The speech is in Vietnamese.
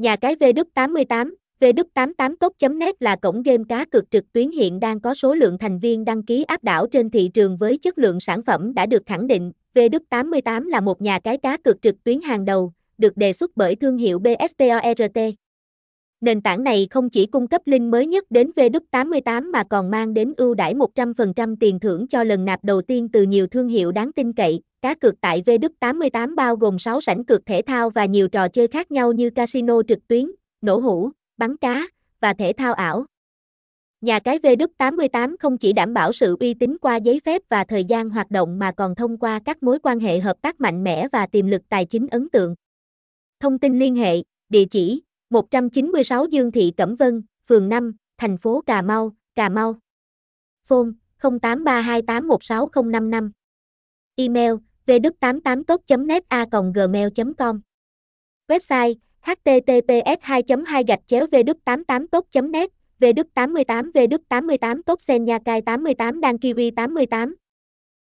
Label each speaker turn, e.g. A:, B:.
A: Nhà cái V88, V88top.net là cổng game cá cược trực tuyến hiện đang có số lượng thành viên đăng ký áp đảo trên thị trường với chất lượng sản phẩm đã được khẳng định. V88 là một nhà cái cá cược trực tuyến hàng đầu, được đề xuất bởi thương hiệu BSPORT. Nền tảng này không chỉ cung cấp link mới nhất đến V88 mà còn mang đến ưu đãi 100% tiền thưởng cho lần nạp đầu tiên từ nhiều thương hiệu đáng tin cậy. Cá cược tại V88 bao gồm 6 sảnh cược thể thao và nhiều trò chơi khác nhau như casino trực tuyến, nổ hũ, bắn cá và thể thao ảo. Nhà cái V88 không chỉ đảm bảo sự uy tín qua giấy phép và thời gian hoạt động mà còn thông qua các mối quan hệ hợp tác mạnh mẽ và tiềm lực tài chính ấn tượng. Thông tin liên hệ, địa chỉ 196 Dương Thị Cẩm Vân, phường 5, thành phố Cà Mau, Cà Mau. Phone 0832816055. Email vdup88tốt.net a gmail.com. Website https 2 2 gạch chéo vdup88 tốt.net vdup88 vdup88 tốt sen nha cai 88 đăng kiwi 88